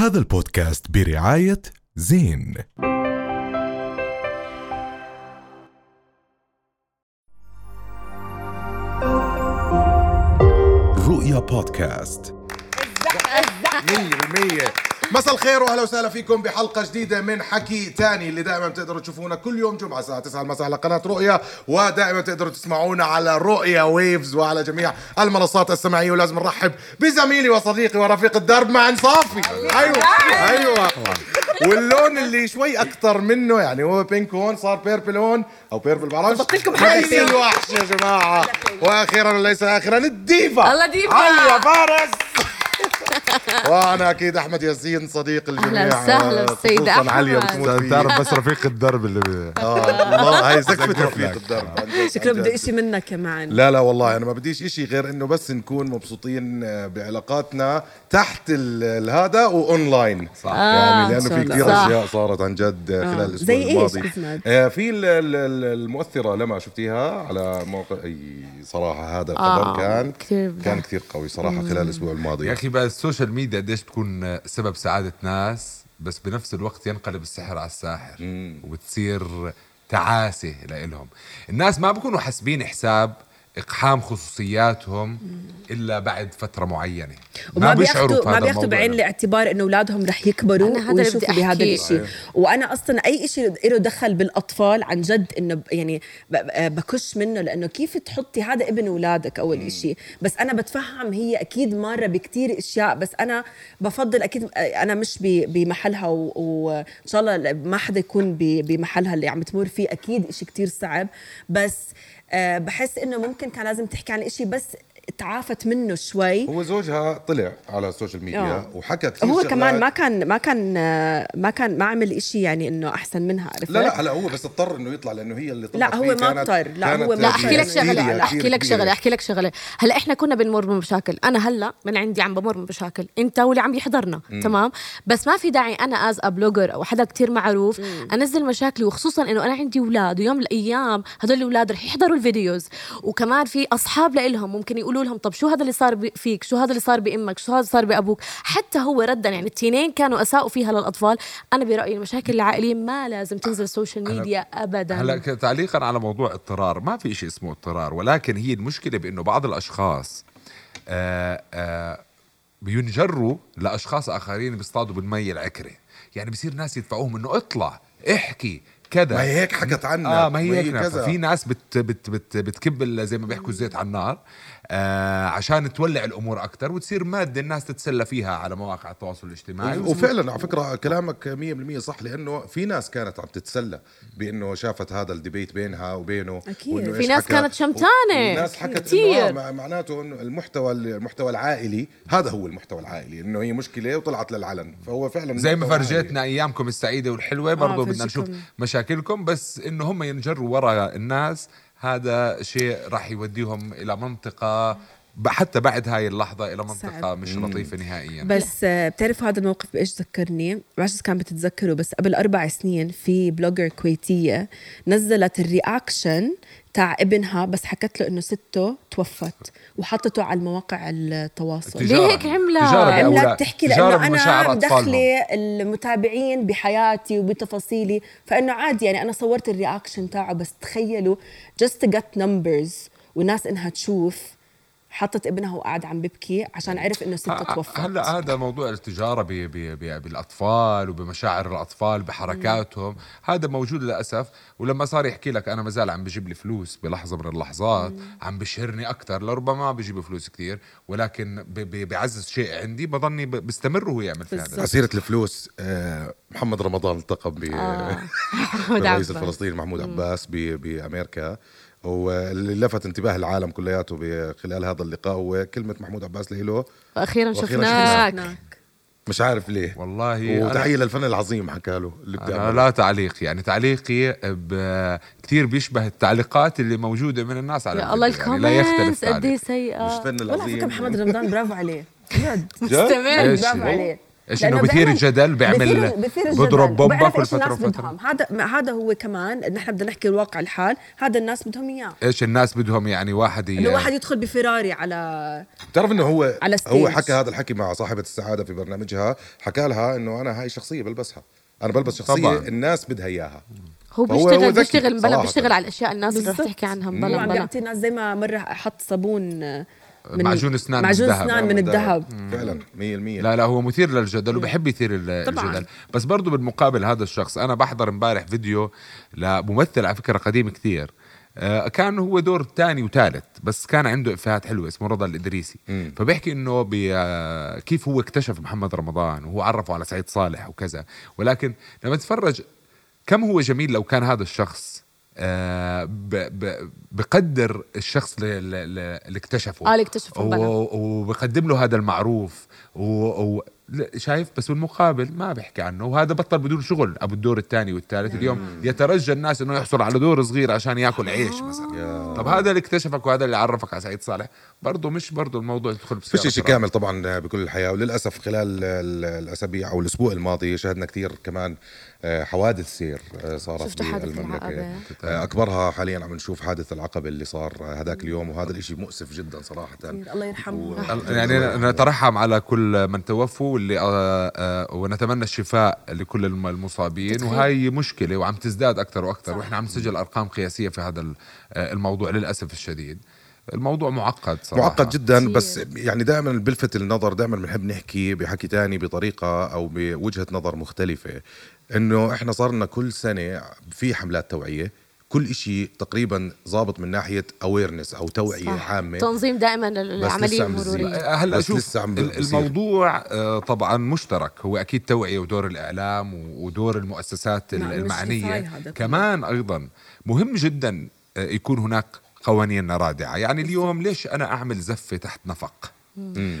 هذا البودكاست برعاية زين. رؤيا بودكاست. 100% مساء الخير واهلا وسهلا فيكم بحلقة جديدة من حكي تاني اللي دائما بتقدروا تشوفونا كل يوم جمعة الساعة 9 المساء على قناة رؤيا ودائما تقدروا تسمعونا على رؤيا ويفز وعلى جميع المنصات السمعية. ولازم نرحب بزميلي وصديقي ورفيق الدرب مع صافي. أيوه أيوه. واللون اللي شوي أكثر منه يعني هو بينك هون صار purple هون أو purple بعرفش ضبط لكم حاجة هي الوحش يا جماعة. وأخيرا وليس اخرا الديفا. الله ديفا. عليا فارس. وأنا أكيد أحمد ياسين صديق الجميع أهلا وسهلا آه، بالسيد خصوصاً عليا. بتموت. تعرف بس رفيق الدرب اللي بي... آه والله هاي زكفة رفيق. الدرب شكله بده. إشي منك كمان لا لا والله أنا ما بديش إشي غير إنه بس نكون مبسوطين آه، بعلاقاتنا تحت الهذا وأونلاين صح يعني آه، لأنه في. كثير. أشياء صارت عن جد خلال الأسبوع الماضي في ال- ال- ال- المؤثرة لما شفتيها على موقع أي صراحة هذا الخبر كان كان كثير قوي صراحة خلال الأسبوع الماضي يا أخي بقى ال social media قديش بتكون سبب سعادة ناس بس بنفس الوقت ينقلب السحر على الساحر وبتصير تعاسة لإلهم. الناس ما بكونوا حاسبين حساب إقحام خصوصياتهم إلا بعد فترة معينة. وما بيشعروا بياخذوا ما بياخذوا بعين إنه- الاعتبار إنه أولادهم رح يكبروا أنا هذا اللي ويشوفوا بهذا. الشيء وأنا أصلا أي شيء له دخل بالأطفال عن جد إنه ب- يعني ب- بكش منه لأنه كيف تحطي هذا ابن أولادك أول شيء بس أنا بتفهم هي أكيد مره بكتير أشياء بس أنا بفضل أكيد أنا مش ب- بمحلها وان شاء الله ما حدا يكون ب- بمحلها اللي عم تمر فيه أكيد شيء كتير صعب. بس آه، بحس إنه ممكن كان لازم تحكي عن شيء بس تعافت منه شوي. هو زوجها طلع على ال social media آه. وحكى كثير هو شغلات. كمان ما كان ما كان ما كان ما عمل إشي يعني إنه أحسن منها عرفت؟ لا لا هلا هو بس اضطر إنه يطلع لأنه هي اللي طلعت لا، هو ما اضطر. لا، هو ما لا أحكي لك شغلة أحكي لك. شغلة أحكي لك شغلة. هلا إحنا كنا بنمر بمشاكل. أنا هلا من عندي عم بمر بمشاكل. أنت واللي عم يحضرنا تمام؟ بس ما في داعي أنا as blogger أو حدا كتير معروف أنزل مشاكلي وخصوصا إنه أنا عندي أولاد ويوم من الأيام هدول الأولاد رح يحضروا ال videos. وكمان في أصحاب لإلهم ممكن يقولوا لهم طب شو هذا اللي صار فيك؟ شو هذا اللي صار بأمك؟ شو هذا صار بأبوك؟ حتى هو ردا يعني التنين كانوا أساءوا فيها للأطفال. أنا برأيي المشاكل العائلية ما لازم تنزل ال social media ابدا. هلا تعليقا على موضوع اضطرار. ما في شيء اسمه اضطرار ولكن هي المشكلة بأنه بعض الأشخاص آه آه بينجروا لأشخاص آخرين بيصطادوا بالمي العكره يعني بصير ناس يدفعوهم إنه اطلع احكي كذا ما هي هيك حكت عنك آه ما هي هيك كذا في ناس بت بت بت بتكب ال- زي ما بيحكوا الزيت على النار آه عشان تولع الأمور أكثر وتصير مادة الناس تتسلى فيها على مواقع التواصل الاجتماعي وفعلا على فكرة كلامك 100% صح لأنه في ناس كانت عم تتسلى بأنه شافت هذا الديبيت بينها وبينه. وإنه في ناس. كانت شمتانة. والناس حكت كتير. انه آه مع- معناته إنه المحتوى المحتوى العائلي هذا هو المحتوى العائلي إنه هي مشكلة وطلعت للعلن فهو فعلا زي ما. فرجتنا أيامكم السعيدة والحلوة برضه بدنا فرجيكم. نشوف مشاكلكم بس انه هم ينجروا ورا الناس هذا شيء راح يوديهم إلى منطقة حتى بعد هاي اللحظة إلى منطقة صعب. مش لطيفة نهائيا بس آه، بتعرفوا هذا الموقف بإيش ذكرني؟ ما بعرف كان بتتذكروا بس قبل أربع سنين في blogger كويتية نزلت ال reaction تاع ابنها بس حكت له إنه سته توفت وحطته على المواقع التواصل تجارة- ليه هيك عملت؟ عملت تحكي لأنه أنا. مدخله المتابعين بحياتي وبتفاصيلي فإنه عادي يعني أنا صورت ال reaction تاعه بس تخيلوا just to get numbers والناس إنها تشوف حطت ابنها وقاعد عم ببكي عشان عرف إنه ستة ه- توفت. هلأ هذا موضوع التجارة ب ب ب بالأطفال وبمشاعر الأطفال بحركاتهم. هذا موجود للأسف. ولما صار يحكي لك أنا مازال عم بجيب لي فلوس بلحظة من اللحظات عم بشهرني أكثر لربما ما بيجيب فلوس كثير ولكن بيعزز شيء عندي بضلني ب- بستمر وهو يعمل في هذا. عسيرة الفلوس آه، محمد رمضان التقى ب محمود الرئيس عباس. الفلسطيني محمود عباس بأمريكا. واللي لفت انتباه العالم كلياته خلال هذا اللقاء هو كلمة محمود عباس له وأخيرا شفناك. مش عارف ليه. والله وتحية للفن العظيم حكى له اللي أنا بتعمله لا تعليق يعني تعليقي ب- كتير بيشبه التعليقات اللي موجودة من الناس على يا الله الفيديو، يعني لا يختلف ال comments قد إيه سيئة. مش فن والله على العظيم. فكره محمد رمضان برافو عليه. جد؟ مستمر؟ برافو عليه. إيش إنه بثير الجدل بيعمل بثير- بثير الجدل. بضرب بومبا كل فترة وفترة هذا هذا هو كمان ان إحنا بدنا نحكي الواقع الحال هذا الناس بدهم إياه إيش الناس بدهم يعني واحد ي... انه واحد يدخل بفراري على بتعرف إنه هو على هو. حكى هذا الحكي مع صاحبة السعادة في برنامجها حكى لها إنه أنا هاي شخصية بلبسها أنا بلبس شخصية طبعاً. الناس بدها إياها هو بيشتغل بيشتغل صراحة. بيشتغل على الأشياء الناس رح بالضبط. تحكي عنها مبلا بيعطي الناس زي ما مرة حط صابون من معجون أسنان من معجون الذهب. اسنان من الذهب. فعلا 100% لا لا هو مثير للجدل وبحب يثير. الجدل. بس برضو بالمقابل هذا الشخص أنا بحضر امبارح فيديو لممثل على فكرة قديم كثير. آه، كان هو دور ثاني وثالث بس كان عنده إفيهات حلوة اسمه رضا الإدريسي. فبيحكي إنه آه، كيف هو اكتشف محمد رمضان وهو عرفه على سعيد صالح وكذا. ولكن لما تتفرج كم هو جميل لو كان هذا الشخص؟ بقدر الشخص اللي, اللي اللي اكتشفه. آه، اللي اكتشفه وبقدم له هذا المعروف. و... شايف بس بالمقابل ما بيحكي عنه. وهذا بطل بدون شغل أبو الدور الثاني والثالث. اليوم يترجى الناس إنه يحصل على دور صغير عشان يأكل عيش مثلا. طب هذا اللي اكتشفك وهذا اللي عرفك على سعيد صالح برضه مش برضه الموضوع يدخل بسيارة فيش شيء. كامل طبعا بكل الحياة. وللأسف خلال ال- الأسابيع أو الأسبوع الماضي شهدنا كثير كمان آه، حوادث سير آه، صارت شفتوا حادث بالمملكة. العقبة؟ آه، أكبرها حاليا عم نشوف حادث العقبة اللي صار آه، هذاك اليوم وهذا الشيء مؤسف جدا صراحة. الله يرحمه. يعني نترحم على كل من توفوا واللي آه آه ونتمنى الشفاء لكل الم- المصابين. وهي مشكلة وعم تزداد أكثر وأكثر. وإحنا عم نسجل أرقام قياسية في هذا ال- آه، الموضوع للأسف الشديد. الموضوع معقد صراحة معقد جدا بس يعني دائما بلفت النظر دائما بنحب نحكي بحكي تاني بطريقة أو بوجهة نظر مختلفة إنه إحنا صارنا كل سنة في حملات توعية كل إشي تقريبا ظابط من ناحية اويرنس أو توعية صح. عامه تنظيم دائما العملية. المرورية هلا بس شوف لسه عم. الموضوع آه، طبعا مشترك هو أكيد توعية ودور الإعلام ودور المؤسسات المعنية. كمان أيضا مهم جدا آه، يكون هناك قوانين رادعة. يعني اليوم ليش أنا أعمل زفة تحت نفق؟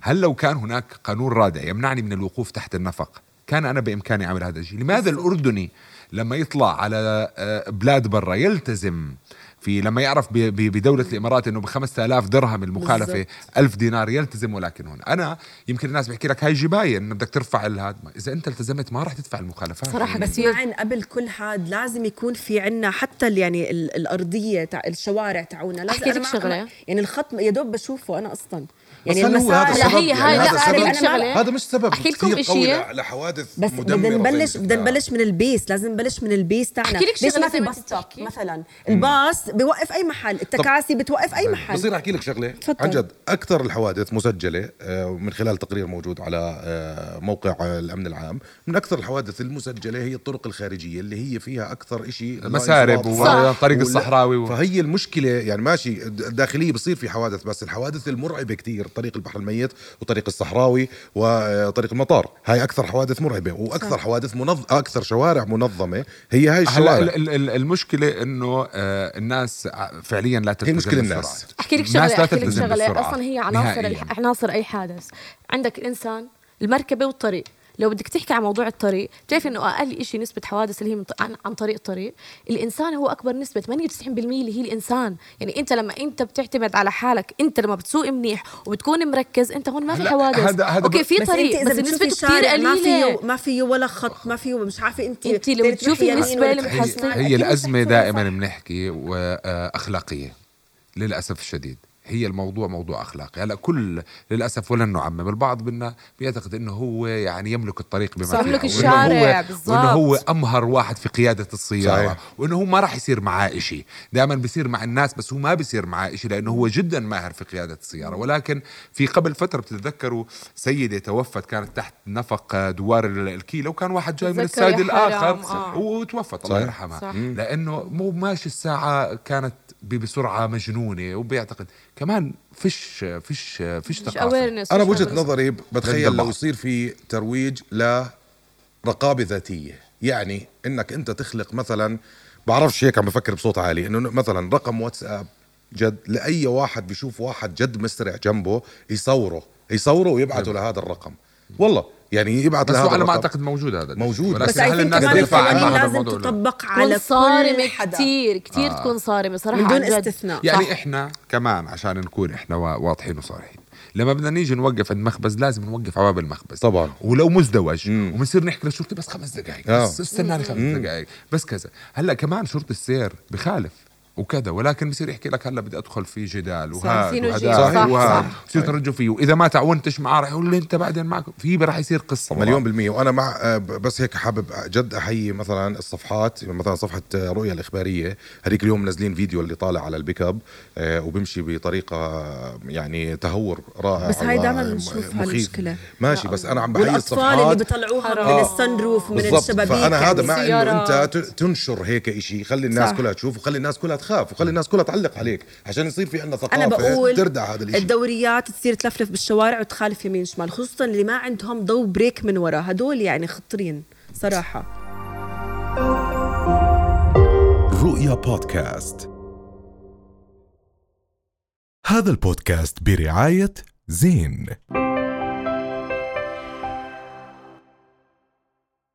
هل لو كان هناك قانون رادع يمنعني من الوقوف تحت النفق؟ كان أنا بإمكاني أعمل هذا الشيء. لماذا الأردني لما يطلع على آه، بلاد برا يلتزم في لما يعرف ب- ب- بدولة الإمارات أنه ب 5000 درهم المخالفة بالضبط. ألف دينار يلتزم ولكن هون أنا يمكن الناس بيحكي لك هاي جباية إنه بدك ترفع الهاد إذا أنت التزمت ما راح تدفع المخالفات صراحة بس كثير. معن قبل كل هاد لازم يكون في عنا حتى ال- يعني ال- الأرضية تاع الشوارع تاعونا لازم أحكي أنا لك شغلة. يعني الخط يا دوب بشوفه أنا أصلا بس يعني هل هو هذا السبب؟ لا، هي هاي- يعني لا، هذا لك السبب؟ شغلة. هذا مش سبب أحكي لكم إشي. ل- لحوادث بس بدنا نبلش بدنا. نبلش من ال base لازم نبلش من ال base تاعنا أحكي لك ليش شغلة ما في باص. مثلا الباص بيوقف أي محل التكاسي بتوقف أي محل. بصير أحكي لك شغلة. عن جد أكثر الحوادث مسجلة آه، من خلال تقرير موجود على آه، موقع آه، الأمن العام من أكثر الحوادث المسجلة هي الطرق الخارجية اللي هي فيها أكثر شيء مسارب وطريق الصحراوي و- فهي المشكلة يعني ماشي الداخليه بصير في حوادث بس الحوادث المرعبة كثير طريق البحر الميت وطريق الصحراوي وطريق المطار. هاي أكثر حوادث مرعبة وأكثر حوادث منظ أكثر شوارع منظمة هي هاي الشوارع. ال- ال- ال- المشكلة إنه آه، الناس فعليا لا تلتزم مشكلة بالسرعة. الناس. أحكي لك الناس شغلة لا أحكي لك شغلة. أصلا هي عناصر نهائياً. عناصر أي حادث عندك الإنسان المركبة والطريق لو بدك تحكي عن موضوع الطريق بتعرف إنه أقل شيء نسبة حوادث اللي هي من ط- عن, عن طريق الطريق الإنسان هو أكبر نسبة 98% اللي هي الإنسان يعني أنت لما أنت بتعتمد على حالك أنت لما بتسوق منيح وبتكون مركز أنت هون ما في حوادث هذا- هذا أوكي في بس طريق أنت بس اذا بتشوفي نسبته كثير شارع ما فيه قليلة ما فيه ولا خط ما فيه مش عارفة أنت أنت لو بتشوفي تروحي محصلة. شمال، هي تسوي دائما. بنحكي وأخلاقية للأسف الشديد هي الموضوع موضوع أخلاقي هلا كل للأسف ولن نعمم البعض منا بيعتقد إنه هو يعني يملك الطريق بما يملك وإنه الشارع، هو بالضبط. وإنه هو أمهر واحد في قيادة السيارة صحيح. وإنه هو ما راح يصير معاه إشي دائما بيصير مع الناس بس هو ما بيصير معاه إشي لأنه هو جدا ماهر في قيادة السيارة ولكن في قبل فترة بتتذكروا سيدة توفت كانت تحت نفق دوار ال- الكيلو وكان واحد جاي من حرام، الآخر آه. وتوفت الله صحيح. يرحمها صح. لأنه مو ماشي الساعة كانت بسرعة مجنونة وبيعتقد كمان فيش فيش فيش ثقافة. أنا بوجهة نظري بتخيل. لو يصير في ترويج لرقابة ذاتية. يعني إنك أنت تخلق مثلا بعرفش هيك عم بفكر بصوت عالي إنه مثلا رقم واتساب جد لأي واحد بيشوف واحد جد مسرع جنبه يصوره يصوره ويبعته لهذا الرقم. والله يعني يبعت بس على ما أعتقد موجود هذا. موجود. بس هل الناس بتدفع عن لازم؟ تطبق على صارمة كل حدا كثير كثير تكون صارمة صراحة بدون عن جد. استثناء يعني صح. إحنا كمان عشان نكون إحنا وا- واضحين وصريحين لما بدنا نيجي نوقف عند مخبز لازم نوقف على باب المخبز طبعاً. ولو مزدوج مم. وبنصير نحكي للشرطي بس خمس دقائق آه. بس استناني خمس دقائق بس كذا هلأ كمان شرطي السير بخالف وكذا ولكن بصير يحكي لك هلا بدي أدخل في جدال وهذا. صح، وهذا صح. بصير ترجوا فيه وإذا ما تعاونتش معاه رح يقول لي أنت بعدين معك في رح يصير قصة مليون وراه. بالمية وأنا مع آه، بس هيك حابب جد أحيي مثلا الصفحات مثلا صفحة آه، رؤيا الإخبارية هذيك اليوم منزلين فيديو اللي طالع على ال pick up آه، وبمشي بطريقة آه، يعني تهور رائع بس هاي دائما م- بنشوف مخيف. هالمشكلة. ماشي بس أنا عم بحيي والأطفال اللي الصفحات بيطلعوها حرام. من ال sunroof من الشبابيك فأنا هذا يعني. مع إنه. أنت تنشر هيك إشي خلي الناس صح. كلها تشوف وخلي الناس كلها تخاف وخلي الناس كلها تعلق عليك عشان يصير في عندنا ثقافة أنا بقول تردع هذا الإشي. الدوريات تصير تلفلف بالشوارع وتخالف يمين شمال خصوصا اللي ما عندهم ضو brake من ورا. هدول يعني خطرين صراحة. رؤيا بودكاست. هذا البودكاست برعاية زين.